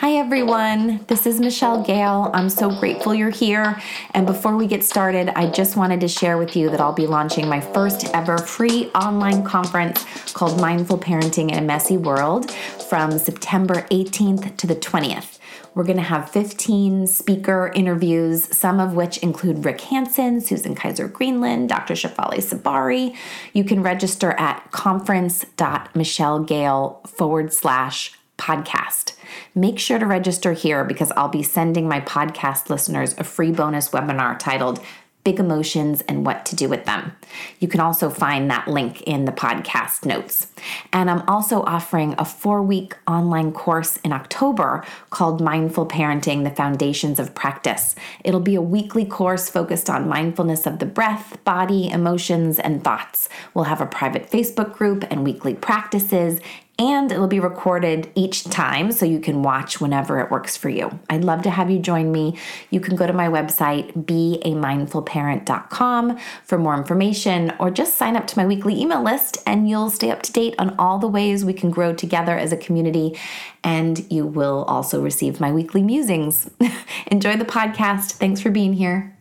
Hi, everyone. This is Michelle Gale. I'm so grateful you're here. And before we get started, I just wanted to share with you that I'll be launching my first ever free online conference called Mindful Parenting in a Messy World from September 18th to the 20th. We're going to have 15 speaker interviews, some of which include Rick Hanson, Susan Kaiser Greenland, Dr. Shefali Tsabary. You can register at conference.michellegale forward slash podcast. Make sure to register here because I'll be sending my podcast listeners a free bonus webinar titled Big Emotions and What to Do with Them. You can also find that link in the podcast notes. And I'm also offering a four week online course in October called Mindful Parenting The Foundations of Practice. It'll be a weekly course focused on mindfulness of the breath, body, emotions, and thoughts. We'll have a private Facebook group and weekly practices and it'll be recorded each time so you can watch whenever it works for you. I'd love to have you join me. You can go to my website, beamindfulparent.com, for more information, or just sign up to my weekly email list and you'll stay up to date on all the ways we can grow together as a community. And you will also receive my weekly musings. Enjoy the podcast. Thanks for being here.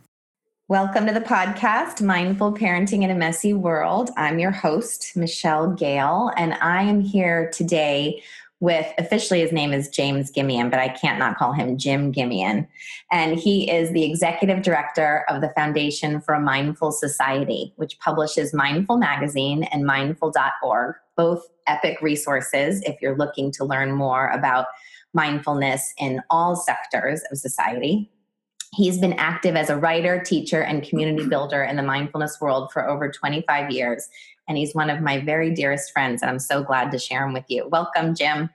Welcome to the podcast, Mindful Parenting in a Messy World. I'm your host, Michelle Gale, and I am here today with officially his name is James Gimian, but I can't not call him Jim Gimian. And he is the executive director of the Foundation for a Mindful Society, which publishes Mindful Magazine and mindful.org, both epic resources if you're looking to learn more about mindfulness in all sectors of society. He's been active as a writer, teacher, and community builder in the mindfulness world for over 25 years. And he's one of my very dearest friends. And I'm so glad to share him with you. Welcome, Jim.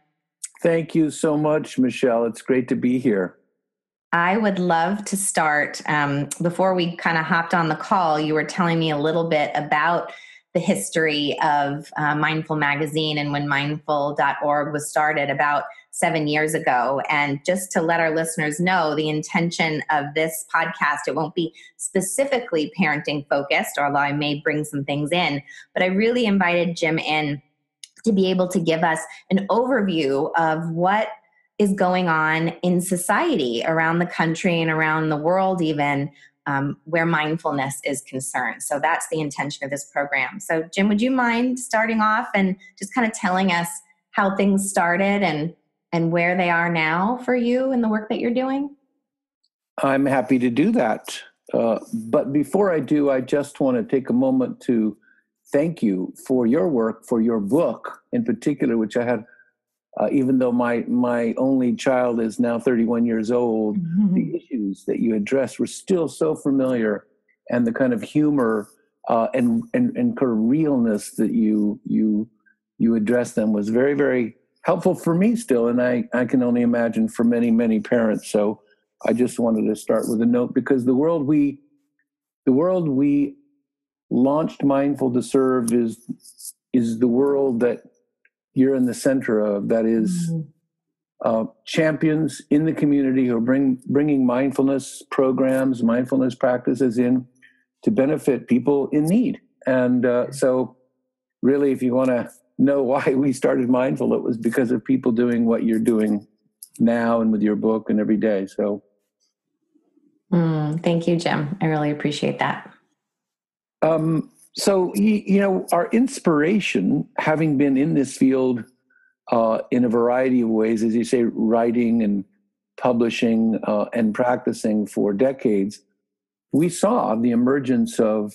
Thank you so much, Michelle. It's great to be here. I would love to start. Um, before we kind of hopped on the call, you were telling me a little bit about the history of uh, Mindful Magazine and when mindful.org was started about seven years ago. And just to let our listeners know, the intention of this podcast, it won't be specifically parenting focused, although I may bring some things in, but I really invited Jim in to be able to give us an overview of what is going on in society around the country and around the world, even um, where mindfulness is concerned. So that's the intention of this program. So, Jim, would you mind starting off and just kind of telling us how things started and and where they are now for you and the work that you're doing? I'm happy to do that. Uh, but before I do, I just want to take a moment to thank you for your work, for your book in particular, which I had uh, even though my my only child is now 31 years old, mm-hmm. the issues that you addressed were still so familiar, and the kind of humor uh, and, and and kind of realness that you you you address them was very very helpful for me still, and I I can only imagine for many many parents. So I just wanted to start with a note because the world we the world we launched mindful to serve is is the world that you're in the center of that is mm-hmm. uh, champions in the community who are bring, bringing mindfulness programs mindfulness practices in to benefit people in need. And uh, so really if you want to know why we started mindful it was because of people doing what you're doing now and with your book and every day. So mm, thank you jim. I really appreciate that. Um, so you know our inspiration having been in this field uh, in a variety of ways as you say writing and publishing uh, and practicing for decades we saw the emergence of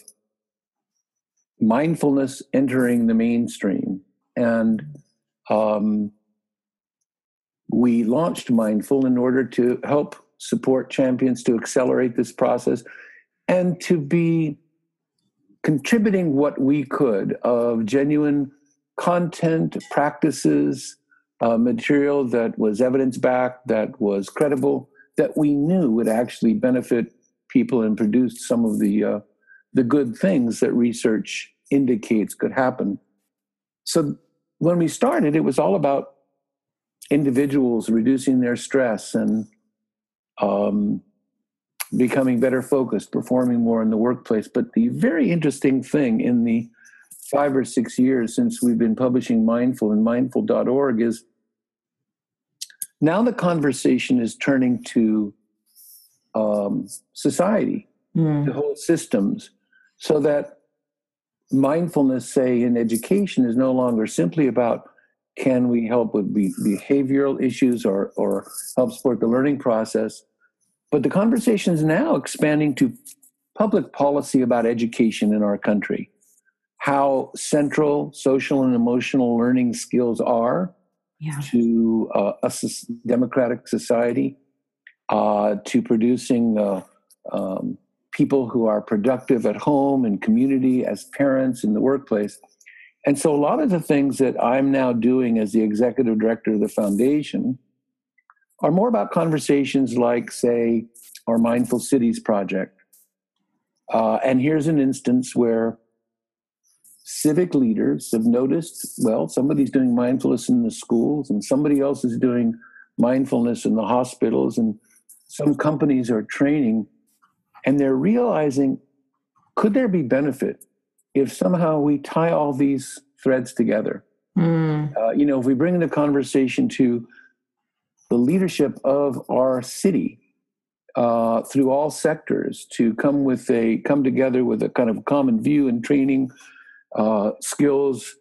mindfulness entering the mainstream. And um, we launched mindful in order to help support champions to accelerate this process and to be contributing what we could of genuine content, practices, uh, material that was evidence backed, that was credible, that we knew would actually benefit people and produce some of the uh, the good things that research indicates could happen. So when we started, it was all about individuals reducing their stress and um, becoming better focused, performing more in the workplace. But the very interesting thing in the five or six years since we've been publishing Mindful and mindful.org is now the conversation is turning to um, society, mm. to whole systems, so that mindfulness, say, in education is no longer simply about can we help with be- behavioral issues or, or help support the learning process, but the conversation is now expanding to public policy about education in our country, how central social and emotional learning skills are yeah. to uh, a democratic society, uh, to producing uh, um, people who are productive at home and community, as parents in the workplace. And so, a lot of the things that I'm now doing as the executive director of the foundation are more about conversations like, say, our Mindful Cities project. Uh, and here's an instance where civic leaders have noticed well, somebody's doing mindfulness in the schools, and somebody else is doing mindfulness in the hospitals, and some companies are training, and they're realizing could there be benefit if somehow we tie all these threads together? Mm. Uh, you know, if we bring the conversation to the leadership of our city uh, through all sectors to come with a come together with a kind of common view and training uh, skills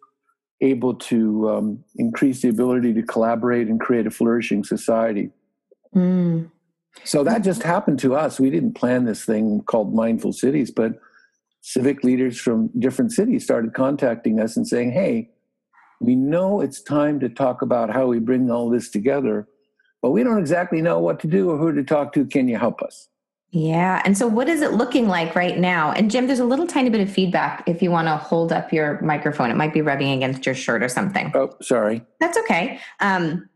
able to um, increase the ability to collaborate and create a flourishing society. Mm. So that just happened to us. We didn't plan this thing called Mindful Cities, but civic leaders from different cities started contacting us and saying, hey, we know it's time to talk about how we bring all this together, but we don't exactly know what to do or who to talk to. Can you help us? Yeah. And so, what is it looking like right now? And Jim, there's a little tiny bit of feedback if you want to hold up your microphone. It might be rubbing against your shirt or something. Oh, sorry. That's okay. Um,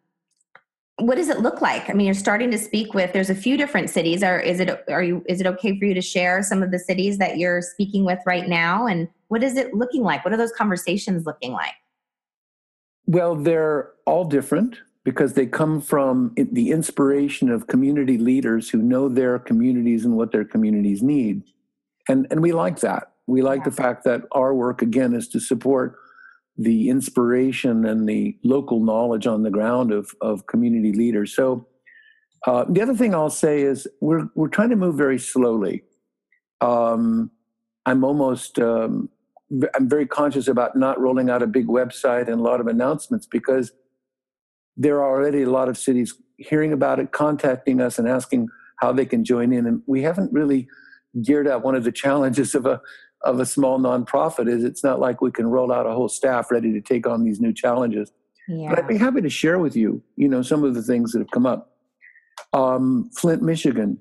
what does it look like? I mean, you're starting to speak with. There's a few different cities. Are is it are you is it okay for you to share some of the cities that you're speaking with right now? And what is it looking like? What are those conversations looking like? Well, they're all different because they come from the inspiration of community leaders who know their communities and what their communities need. And, and we like that. We like yeah. the fact that our work, again, is to support the inspiration and the local knowledge on the ground of, of community leaders. So, uh, the other thing I'll say is we're, we're trying to move very slowly. Um, I'm almost um, I'm very conscious about not rolling out a big website and a lot of announcements because there are already a lot of cities hearing about it, contacting us, and asking how they can join in. And we haven't really geared up. One of the challenges of a of a small nonprofit is it's not like we can roll out a whole staff ready to take on these new challenges. Yeah. But I'd be happy to share with you, you know, some of the things that have come up. Um, Flint, Michigan,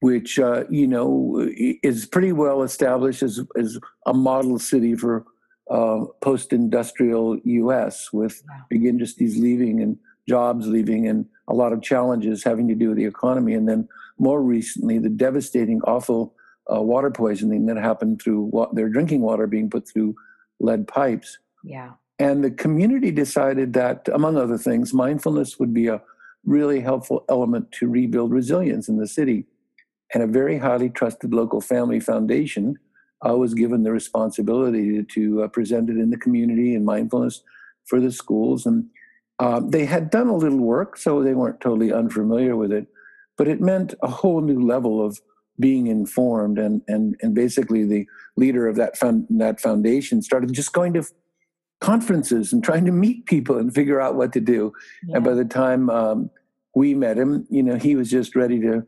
which uh, you know is pretty well established as as a model city for uh, post-industrial U.S. with big industries leaving and jobs leaving and a lot of challenges having to do with the economy. And then more recently, the devastating, awful uh, water poisoning that happened through wa- their drinking water being put through lead pipes. Yeah. And the community decided that, among other things, mindfulness would be a really helpful element to rebuild resilience in the city. And a very highly trusted local family foundation uh, was given the responsibility to uh, present it in the community and mindfulness for the schools. And uh, they had done a little work, so they weren't totally unfamiliar with it. But it meant a whole new level of being informed, and and and basically the leader of that fund, that foundation started just going to conferences and trying to meet people and figure out what to do. Yeah. And by the time um, we met him, you know, he was just ready to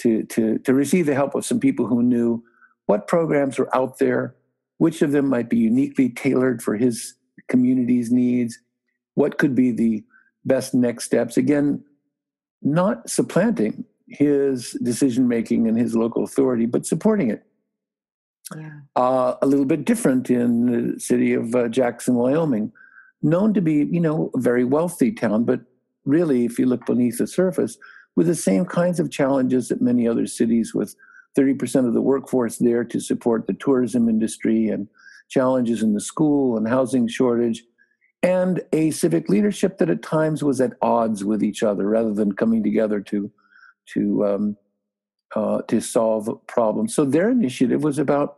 to to to receive the help of some people who knew what programs are out there, which of them might be uniquely tailored for his community's needs, what could be the best next steps. Again, not supplanting his decision making and his local authority, but supporting it. Yeah. Uh, a little bit different in the city of uh, Jackson, Wyoming, known to be, you know, a very wealthy town, but really, if you look beneath the surface, with the same kinds of challenges that many other cities with 30% of the workforce there to support the tourism industry and challenges in the school and housing shortage, and a civic leadership that at times was at odds with each other rather than coming together to to um, uh, to solve problems. So their initiative was about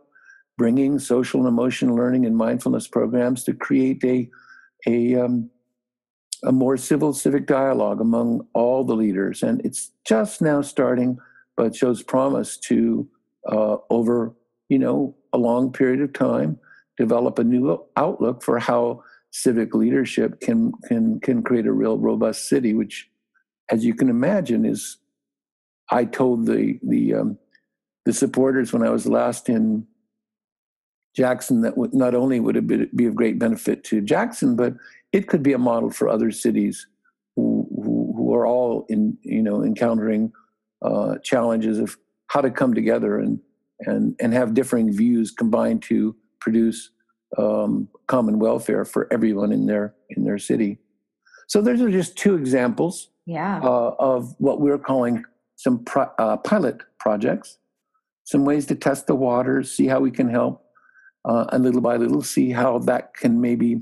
bringing social and emotional learning and mindfulness programs to create a a um, a more civil civic dialogue among all the leaders. And it's just now starting, but shows promise to, uh, over, you know, a long period of time, develop a new outlook for how civic leadership can can can create a real robust city, which, as you can imagine, is I told the the um, the supporters when I was last in Jackson that not only would it be of great benefit to Jackson, but it could be a model for other cities who, who, who are all in you know encountering uh, challenges of how to come together and and and have differing views combined to produce um, common welfare for everyone in their in their city. So those are just two examples yeah. uh, of what we're calling some pro- uh, pilot projects, some ways to test the waters, see how we can help, uh, and little by little see how that can maybe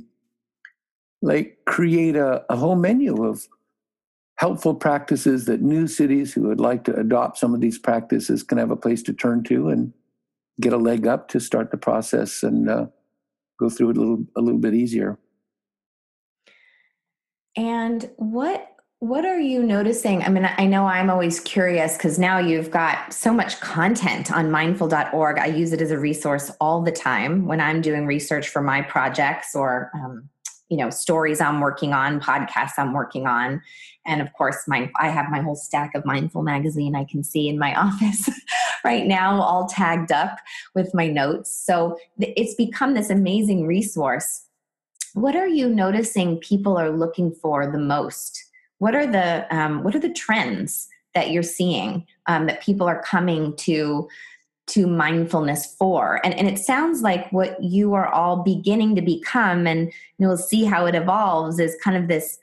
like create a, a whole menu of helpful practices that new cities who would like to adopt some of these practices can have a place to turn to and get a leg up to start the process and uh, go through it a little a little bit easier. And what what are you noticing? I mean, I know I'm always curious because now you've got so much content on mindful.org. I use it as a resource all the time when I'm doing research for my projects or, um, you know, stories I'm working on, podcasts I'm working on. And of course, my, I have my whole stack of Mindful magazine I can see in my office right now, all tagged up with my notes. So it's become this amazing resource. What are you noticing people are looking for the most? what are the um, what are the trends that you're seeing um, that people are coming to to mindfulness for. And, and it sounds like what you are all beginning to become and we'll see how it evolves is kind of this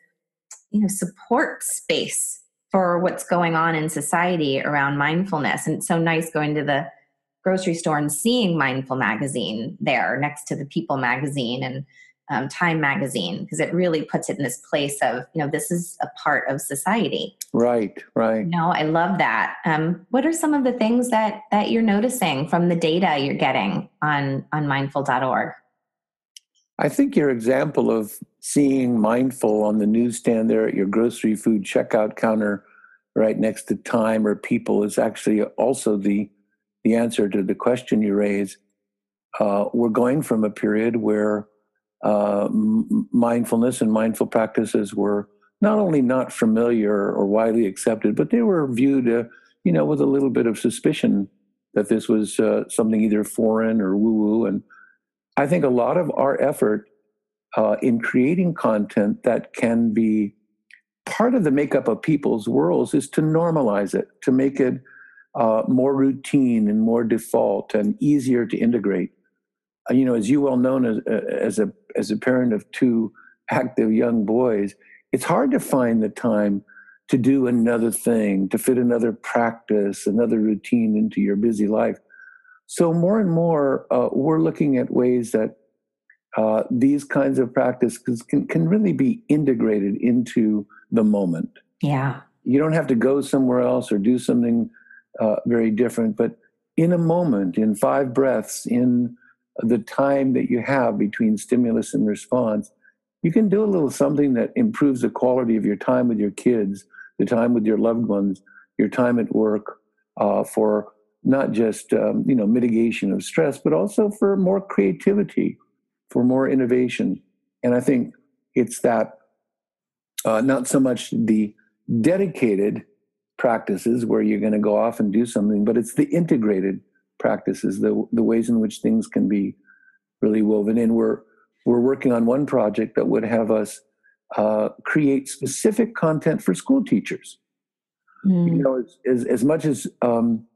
you know support space for what's going on in society around mindfulness. And it's so nice going to the grocery store and seeing mindful magazine there next to the people magazine and um, Time Magazine because it really puts it in this place of you know this is a part of society. Right, right. no, I love that. Um, what are some of the things that that you're noticing from the data you're getting on on mindful.org? I think your example of seeing mindful on the newsstand there at your grocery food checkout counter right next to time or people is actually also the the answer to the question you raise. Uh, we're going from a period where uh, mindfulness and mindful practices were not only not familiar or widely accepted, but they were viewed, uh, you know, with a little bit of suspicion that this was uh, something either foreign or woo-woo. And I think a lot of our effort uh, in creating content that can be part of the makeup of people's worlds is to normalize it, to make it uh, more routine and more default and easier to integrate. Uh, you know, as you well known as, uh, as a as a parent of two active young boys, it's hard to find the time to do another thing, to fit another practice, another routine into your busy life. So more and more, uh, we're looking at ways that uh, these kinds of practices can, can really be integrated into the moment. Yeah. You don't have to go somewhere else or do something uh, very different, but in a moment, in five breaths, in the time that you have between stimulus and response, you can do a little something that improves the quality of your time with your kids, the time with your loved ones, your time at work, uh, for not just um, you know mitigation of stress, but also for more creativity, for more innovation. And I think it's that uh, not so much the dedicated practices where you're going to go off and do something, but it's the integrated practices, the the ways in which things can be really woven in. We're we're working on one project that would have us uh, create specific content for school teachers. Mm. You know, as, as, as much as um,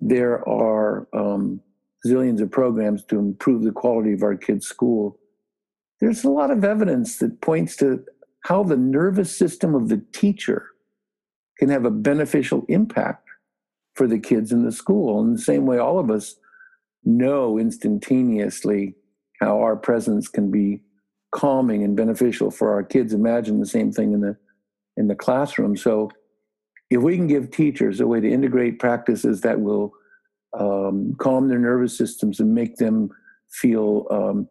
there are um, zillions of programs to improve the quality of our kids' school, there's a lot of evidence that points to how the nervous system of the teacher can have a beneficial impact for the kids in the school. In the same way, all of us know instantaneously how our presence can be calming and beneficial for our kids. Imagine the same thing in the in the classroom. So, if we can give teachers a way to integrate practices that will um, calm their nervous systems and make them feel um,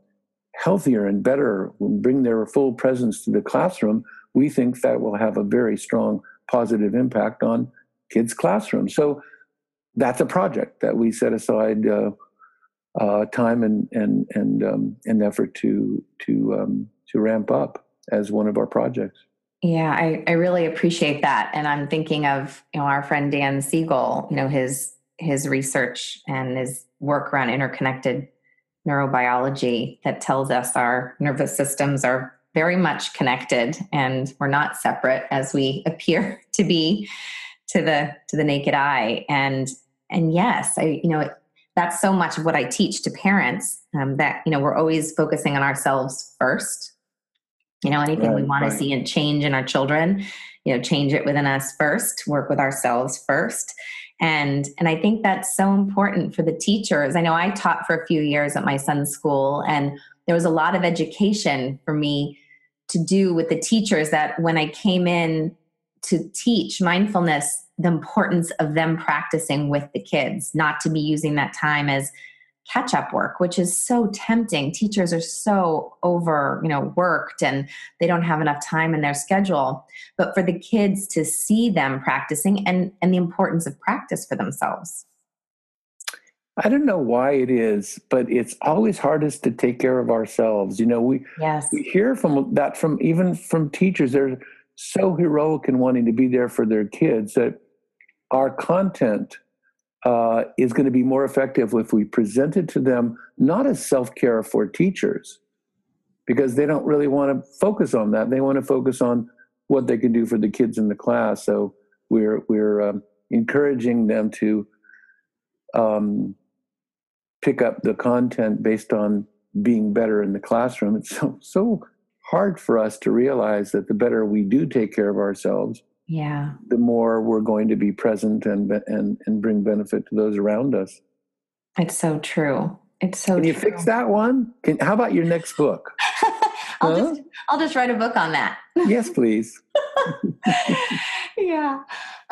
healthier and better, bring their full presence to the classroom, we think that will have a very strong positive impact on kids' classrooms. So that's a project that we set aside uh, uh, time and and and um, effort to to um, to ramp up as one of our projects. Yeah, I, I really appreciate that, and I'm thinking of you know our friend Dan Siegel, you know his his research and his work around interconnected neurobiology that tells us our nervous systems are very much connected and we're not separate as we appear to be to the to the naked eye and and yes i you know that's so much of what i teach to parents um, that you know we're always focusing on ourselves first. You know anything right, we want right. to see and change in our children you know change it within us first work with ourselves first. And and i think that's so important for the teachers. I know i taught for a few years at my son's school and there was a lot of education for me to do with the teachers that when i came in to teach mindfulness the importance of them practicing with the kids not to be using that time as catch up work which is so tempting teachers are so over you know worked and they don't have enough time in their schedule but for the kids to see them practicing and and the importance of practice for themselves I don't know why it is, but it's always hardest to take care of ourselves. You know, we yes. we hear from that from even from teachers. They're so heroic in wanting to be there for their kids that our content uh, is going to be more effective if we present it to them not as self care for teachers, because they don't really want to focus on that. They want to focus on what they can do for the kids in the class. So we're we're um, encouraging them to um, pick up the content based on being better in the classroom. It's so so hard for us to realize that the better we do take care of ourselves, yeah. the more we're going to be present and and and bring benefit to those around us. It's so true. It's so can you true. fix that one? Can, how about your next book? I'll, huh? just, I'll just write a book on that. Yes please. Yeah.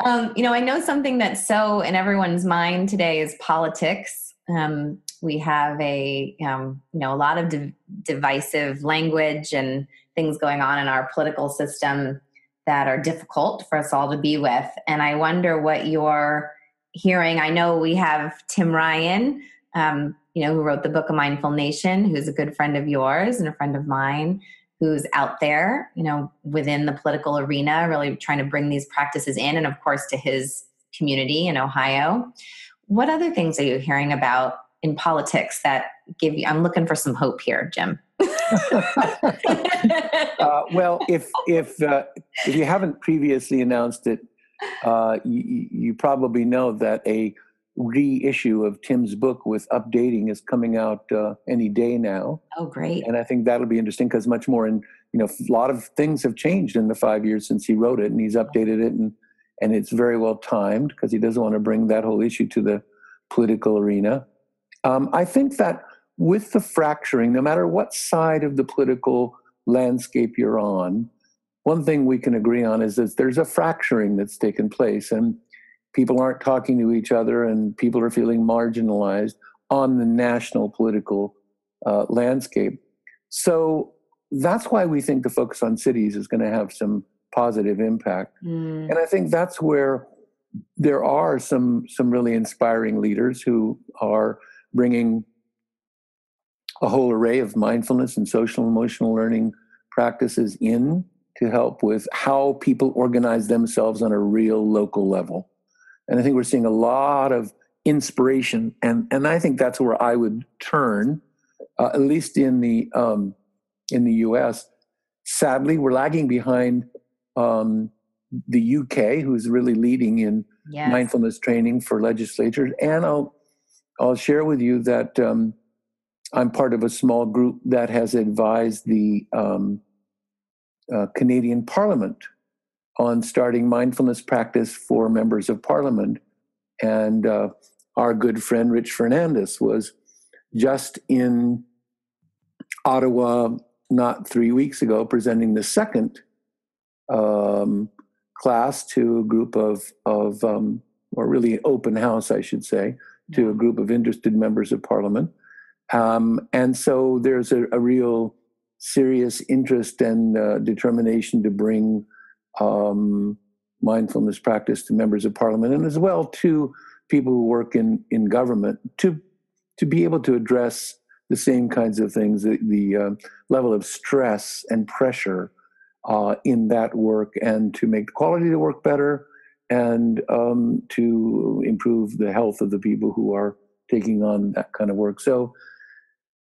Um, you know i know something that's so in everyone's mind today is politics. Um, we have a um, you know a lot of div- divisive language and things going on in our political system that are difficult for us all to be with. And I wonder what you're hearing. I know we have Tim Ryan, um, you know, who wrote the book of Mindful Nation, who's a good friend of yours and a friend of mine, who's out there, you know, within the political arena, really trying to bring these practices in, and of course to his community in Ohio. What other things are you hearing about in politics that give you? I'm looking for some hope here, Jim. uh, well, if if uh, if you haven't previously announced it, uh, you, you, probably know that a reissue of Tim's book with updating is coming out uh, any day now. Oh, great! And I think that'll be interesting because much more in you know a lot of things have changed in the five years since he wrote it, and he's updated it, and and it's very well timed because he doesn't want to bring that whole issue to the political arena. Um, I think that with the fracturing, no matter what side of the political landscape you're on, one thing we can agree on is that there's a fracturing that's taken place and people aren't talking to each other and people are feeling marginalized on the national political uh, landscape. So that's why we think the focus on cities is going to have some positive impact. Mm. And I think that's where there are some some really inspiring leaders who are bringing a whole array of mindfulness and social emotional learning practices in to help with how people organize themselves on a real local level. And I think we're seeing a lot of inspiration, and and I think that's where I would turn, uh, at least in the um, in the U.S. Sadly, we're lagging behind um, the UK, who's really leading in yes. mindfulness training for legislators. And I'll I'll share with you that um, I'm part of a small group that has advised the um, uh, Canadian Parliament on starting mindfulness practice for members of Parliament. And uh, our good friend Rich Fernandez was just in Ottawa not three weeks ago presenting the second um, class to a group of, of um, or really open house, I should say, to a group of interested members of Parliament Um, and so there's a, a, real serious interest and uh, determination to bring um, mindfulness practice to members of parliament and as well to people who work in, in government to, to be able to address the same kinds of things, the, the uh, level of stress and pressure uh, in that work, and to make the quality of the work better and um, to improve the health of the people who are taking on that kind of work. So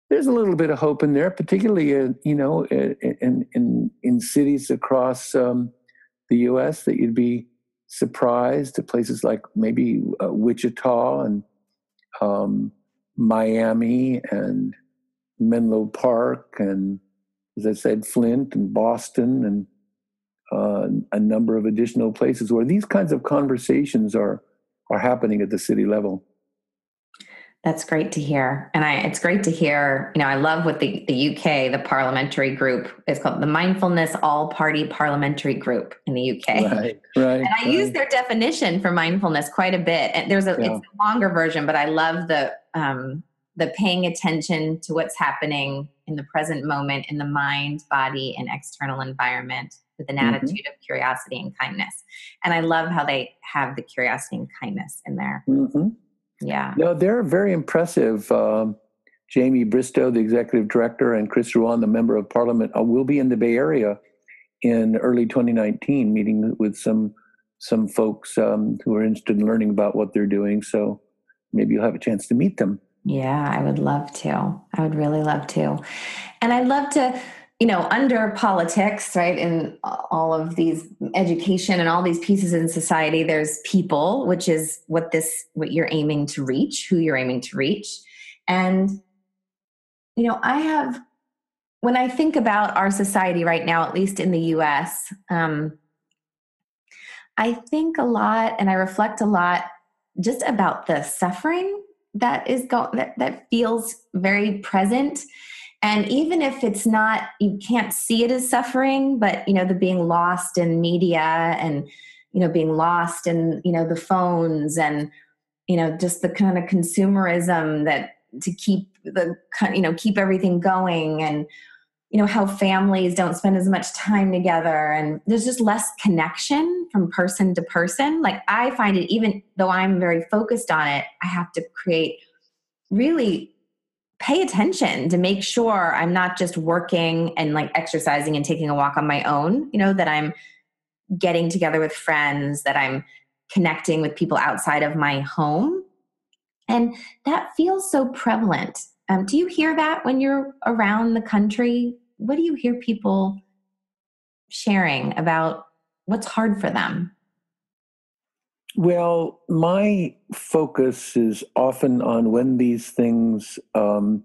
there's a little bit of hope in there, particularly in, you know in in in cities across um, the U.S. that you'd be surprised at places like maybe uh, Wichita and um, Miami and Menlo Park and as I said, Flint and Boston and uh, a number of additional places where these kinds of conversations are are happening at the city level. That's great to hear. And I, it's great to hear, you know, I love what the, the UK, the parliamentary group is called the Mindfulness All Party Parliamentary Group in the UK. Right, right. And I right. use their definition for mindfulness quite a bit. And there's a, yeah. it's a longer version, but I love the, um, the paying attention to what's happening in the present moment in the mind, body, and external environment with an mm-hmm. attitude of curiosity and kindness. And I love how they have the curiosity and kindness in there. Mm-hmm. Yeah. No, they're very impressive. Um, Jamie Bristow, the executive director, and Chris Ruane, the member of parliament, uh, will be in the Bay Area in early 2019, meeting with some some folks um, who are interested in learning about what they're doing. So maybe you'll have a chance to meet them. Yeah, I would love to. I would really love to. And I'd love to you know, under politics, right, in all of these education and all these pieces in society, there's people, which is what this, what you're aiming to reach, who you're aiming to reach. And, you know, I have, when I think about our society right now, at least in the US, um, I think a lot and I reflect a lot just about the suffering that is going that, that feels very present and even if it's not you can't see it as suffering but you know the being lost in media and you know being lost in you know the phones and you know just the kind of consumerism that to keep the you know keep everything going and you know how families don't spend as much time together and there's just less connection from person to person. Like i find it even though i'm very focused on it i have to create really pay attention to make sure I'm not just working and like exercising and taking a walk on my own, you know, that I'm getting together with friends, that I'm connecting with people outside of my home. And that feels so prevalent. Um, do you hear that when you're around the country? What do you hear people sharing about what's hard for them? Well, my focus is often on when these things um,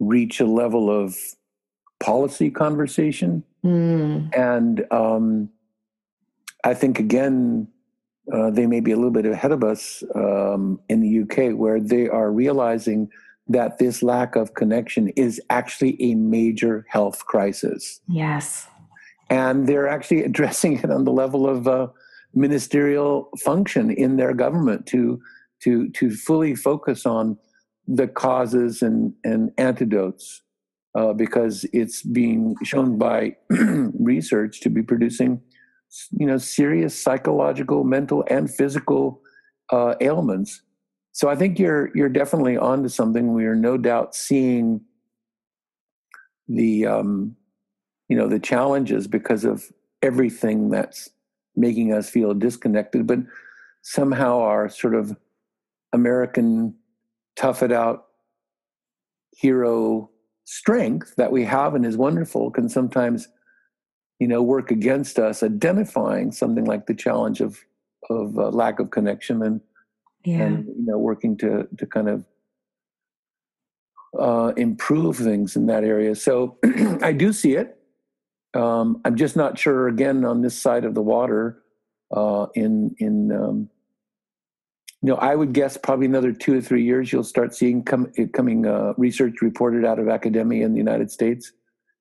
reach a level of policy conversation. Mm. And um, I think, again, uh, they may be a little bit ahead of us um, in the UK, where they are realizing that this lack of connection is actually a major health crisis. Yes. And they're actually addressing it on the level of uh, ministerial function in their government to to to fully focus on the causes and and antidotes uh, because it's being shown by research to be producing you know serious psychological mental and physical uh, ailments. So i think you're you're definitely onto something. We are no doubt seeing the um, you know the challenges because of everything that's making us feel disconnected, but somehow our sort of American tough it out hero strength that we have and is wonderful can sometimes you know work against us identifying something like the challenge of of uh, lack of connection and yeah. and you know working to to kind of uh, improve things in that area so i do see it um, I'm just not sure again on this side of the water. Uh, in in um, you know, I would guess probably another two or three years you'll start seeing come, coming uh, research reported out of academia in the United States.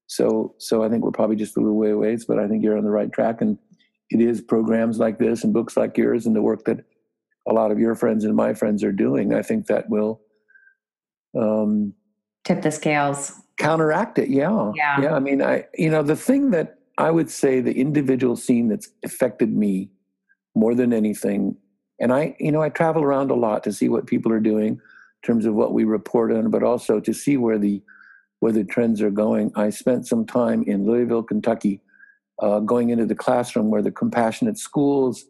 So so I think we're probably just a little way away, but I think you're on the right track. And it is programs like this and books like yours and the work that a lot of your friends and my friends are doing. I think that will um, tip the scales, counteract it. Yeah, yeah, yeah. I mean, I you know the thing that I would say the individual scene that's affected me more than anything, and I you know I travel around a lot to see what people are doing in terms of what we report on, but also to see where the where the trends are going. I spent some time in Louisville, Kentucky, uh, going into the classroom where the Compassionate Schools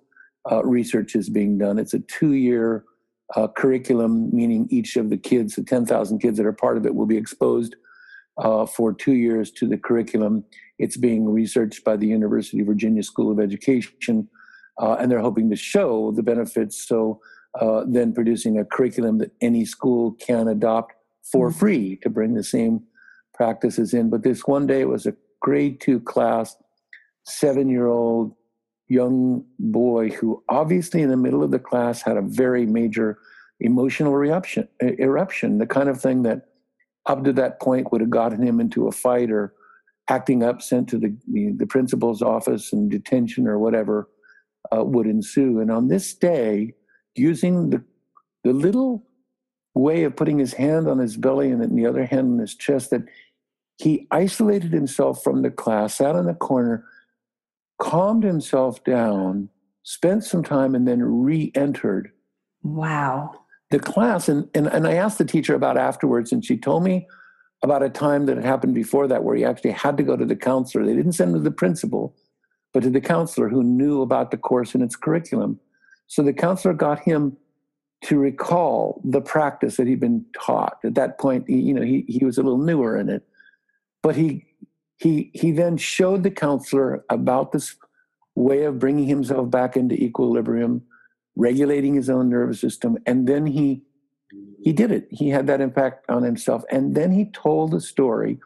uh, research is being done. It's a two year uh, curriculum, meaning each of the kids, the 10,000 kids that are part of it, will be exposed uh, for two years to the curriculum. It's being researched by the University of Virginia School of Education, uh, and they're hoping to show the benefits. So, uh, then producing a curriculum that any school can adopt for mm-hmm. free to bring the same practices in. But this one day, it was a grade two class, seven year old young boy who obviously in the middle of the class had a very major emotional eruption, eruption the kind of thing that up to that point would have gotten him into a fight or acting up sent to the, the, principal's office and detention or whatever uh, would ensue and on this day using the, the little way of putting his hand on his belly and the other hand on his chest that he isolated himself from the class sat in the corner calmed himself down, spent some time, and then re entered. Wow. The class. And, and, and I asked the teacher about afterwards, and she told me about a time that had happened before that where he actually had to go to the counselor. They didn't send him to the principal, but to the counselor who knew about the course and its curriculum. So the counselor got him to recall the practice that he'd been taught. At that point, he, you know, he, he was a little newer in it. But he he he then showed the counselor about this way of bringing himself back into equilibrium regulating his own nervous system and then he he did it. He had that impact on himself. And then he told the story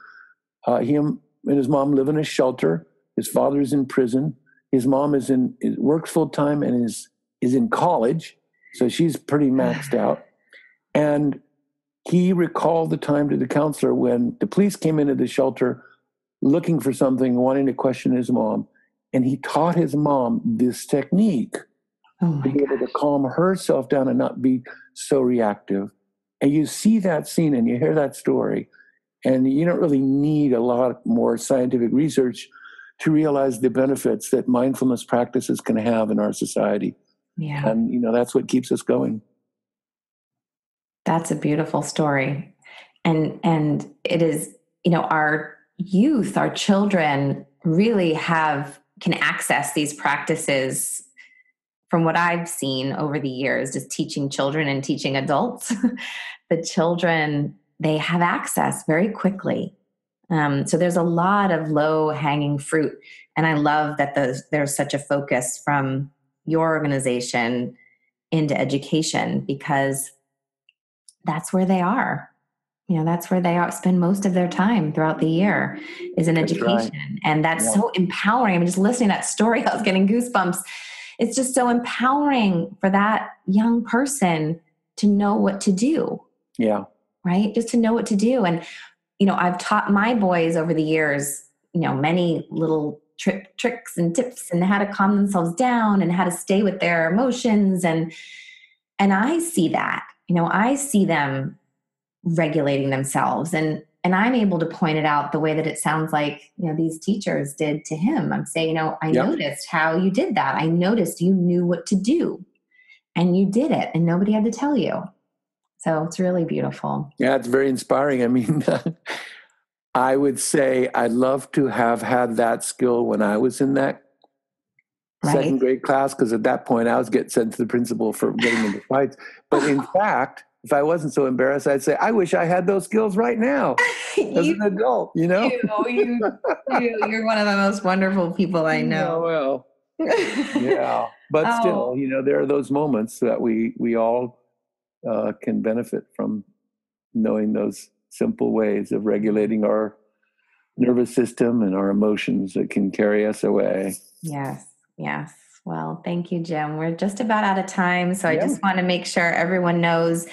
uh, him and his mom live in a shelter. His father is in prison. His mom is in works full time and is is in college so she's pretty maxed out. And he recalled the time to the counselor when the police came into the shelter looking for something, wanting to question his mom. And he taught his mom this technique oh to be able to calm herself down and not be so reactive. And you see that scene and you hear that story, and you don't really need a lot more scientific research to realize the benefits that mindfulness practices can have in our society. Yeah. And you know, that's what keeps us going. That's a beautiful story. And and it is, you know, our youth, our children really have can access these practices from what I've seen over the years, just teaching children and teaching adults, the children, they have access very quickly. Um, so there's a lot of low hanging fruit. And I love that the, there's such a focus from your organization into education because that's where they are you know that's where they are, spend most of their time throughout the year is in that's education right. and that's yeah. so empowering i mean just listening to that story i was getting goosebumps it's just so empowering for that young person to know what to do yeah. right? Just to know what to do. And you know i've taught my boys over the years you know many little tri- tricks and tips and how to calm themselves down and how to stay with their emotions. And and i see that you know i see them regulating themselves. And and i'm able to point it out the way that it sounds like you know these teachers did to him. I'm saying you know i yep. noticed how you did that. I noticed you knew what to do and you did it and nobody had to tell you. So it's really beautiful. Yeah it's very inspiring. I mean i would say i'd love to have had that skill when i was in that right. second grade class because at that point i was getting sent to the principal for getting into fights. But in fact if I wasn't so embarrassed, I'd say, I wish I had those skills right now as you, an adult, you know? You, you, you, are one of the most wonderful people I know. well, yeah. But oh. still, you know, there are those moments that we, we all uh, can benefit from knowing those simple ways of regulating our nervous system and our emotions that can carry us away. Yes, yes. Well, thank you, Jim. We're just about out of time. So yeah. I just want to make sure everyone knows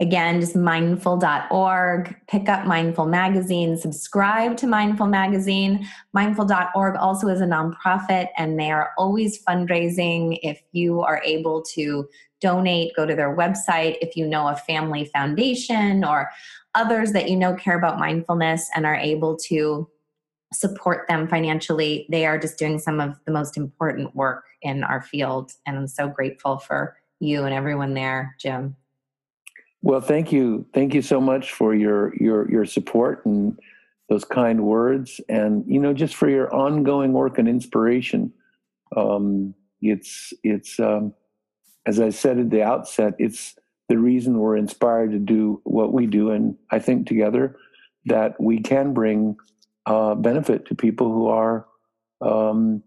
again, just mindful.org, pick up Mindful Magazine, subscribe to Mindful Magazine. Mindful.org also is a nonprofit and they are always fundraising. If you are able to donate, go to their website. If you know a family foundation or others that you know care about mindfulness and are able to support them financially, they are just doing some of the most important work in our field. And I'm so grateful for you and everyone there, Jim. Well, thank you. Thank you so much for your your your support and those kind words and you know just for your ongoing work and inspiration. Um, it's it's um, as I said at the outset, it's the reason we're inspired to do what we do, and I think together that we can bring uh, benefit to people who are um,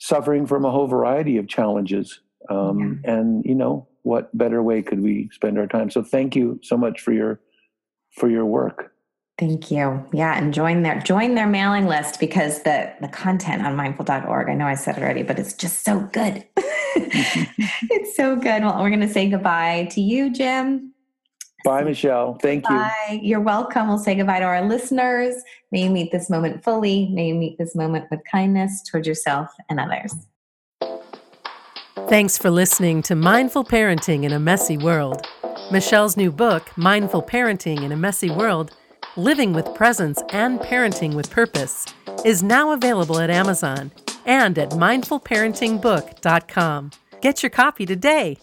suffering from a whole variety of challenges. Um, yeah. And you know, what better way could we spend our time? So thank you so much for your for your work. Thank you. Yeah, and join their join their mailing list because the the content on mindful.org, I know I said it already, but it's just so good. it's so good. Well, we're going to say goodbye to you, Jim. Bye, Michelle. Thank you. Bye. You're welcome. We'll say goodbye to our listeners. May you meet this moment fully. May you meet this moment with kindness towards yourself and others. Thanks for listening to Mindful Parenting in a Messy World. Michelle's new book, Mindful Parenting in a Messy World Living with Presence and Parenting with Purpose, is now available at Amazon and at mindfulparentingbook.com. Get your copy today.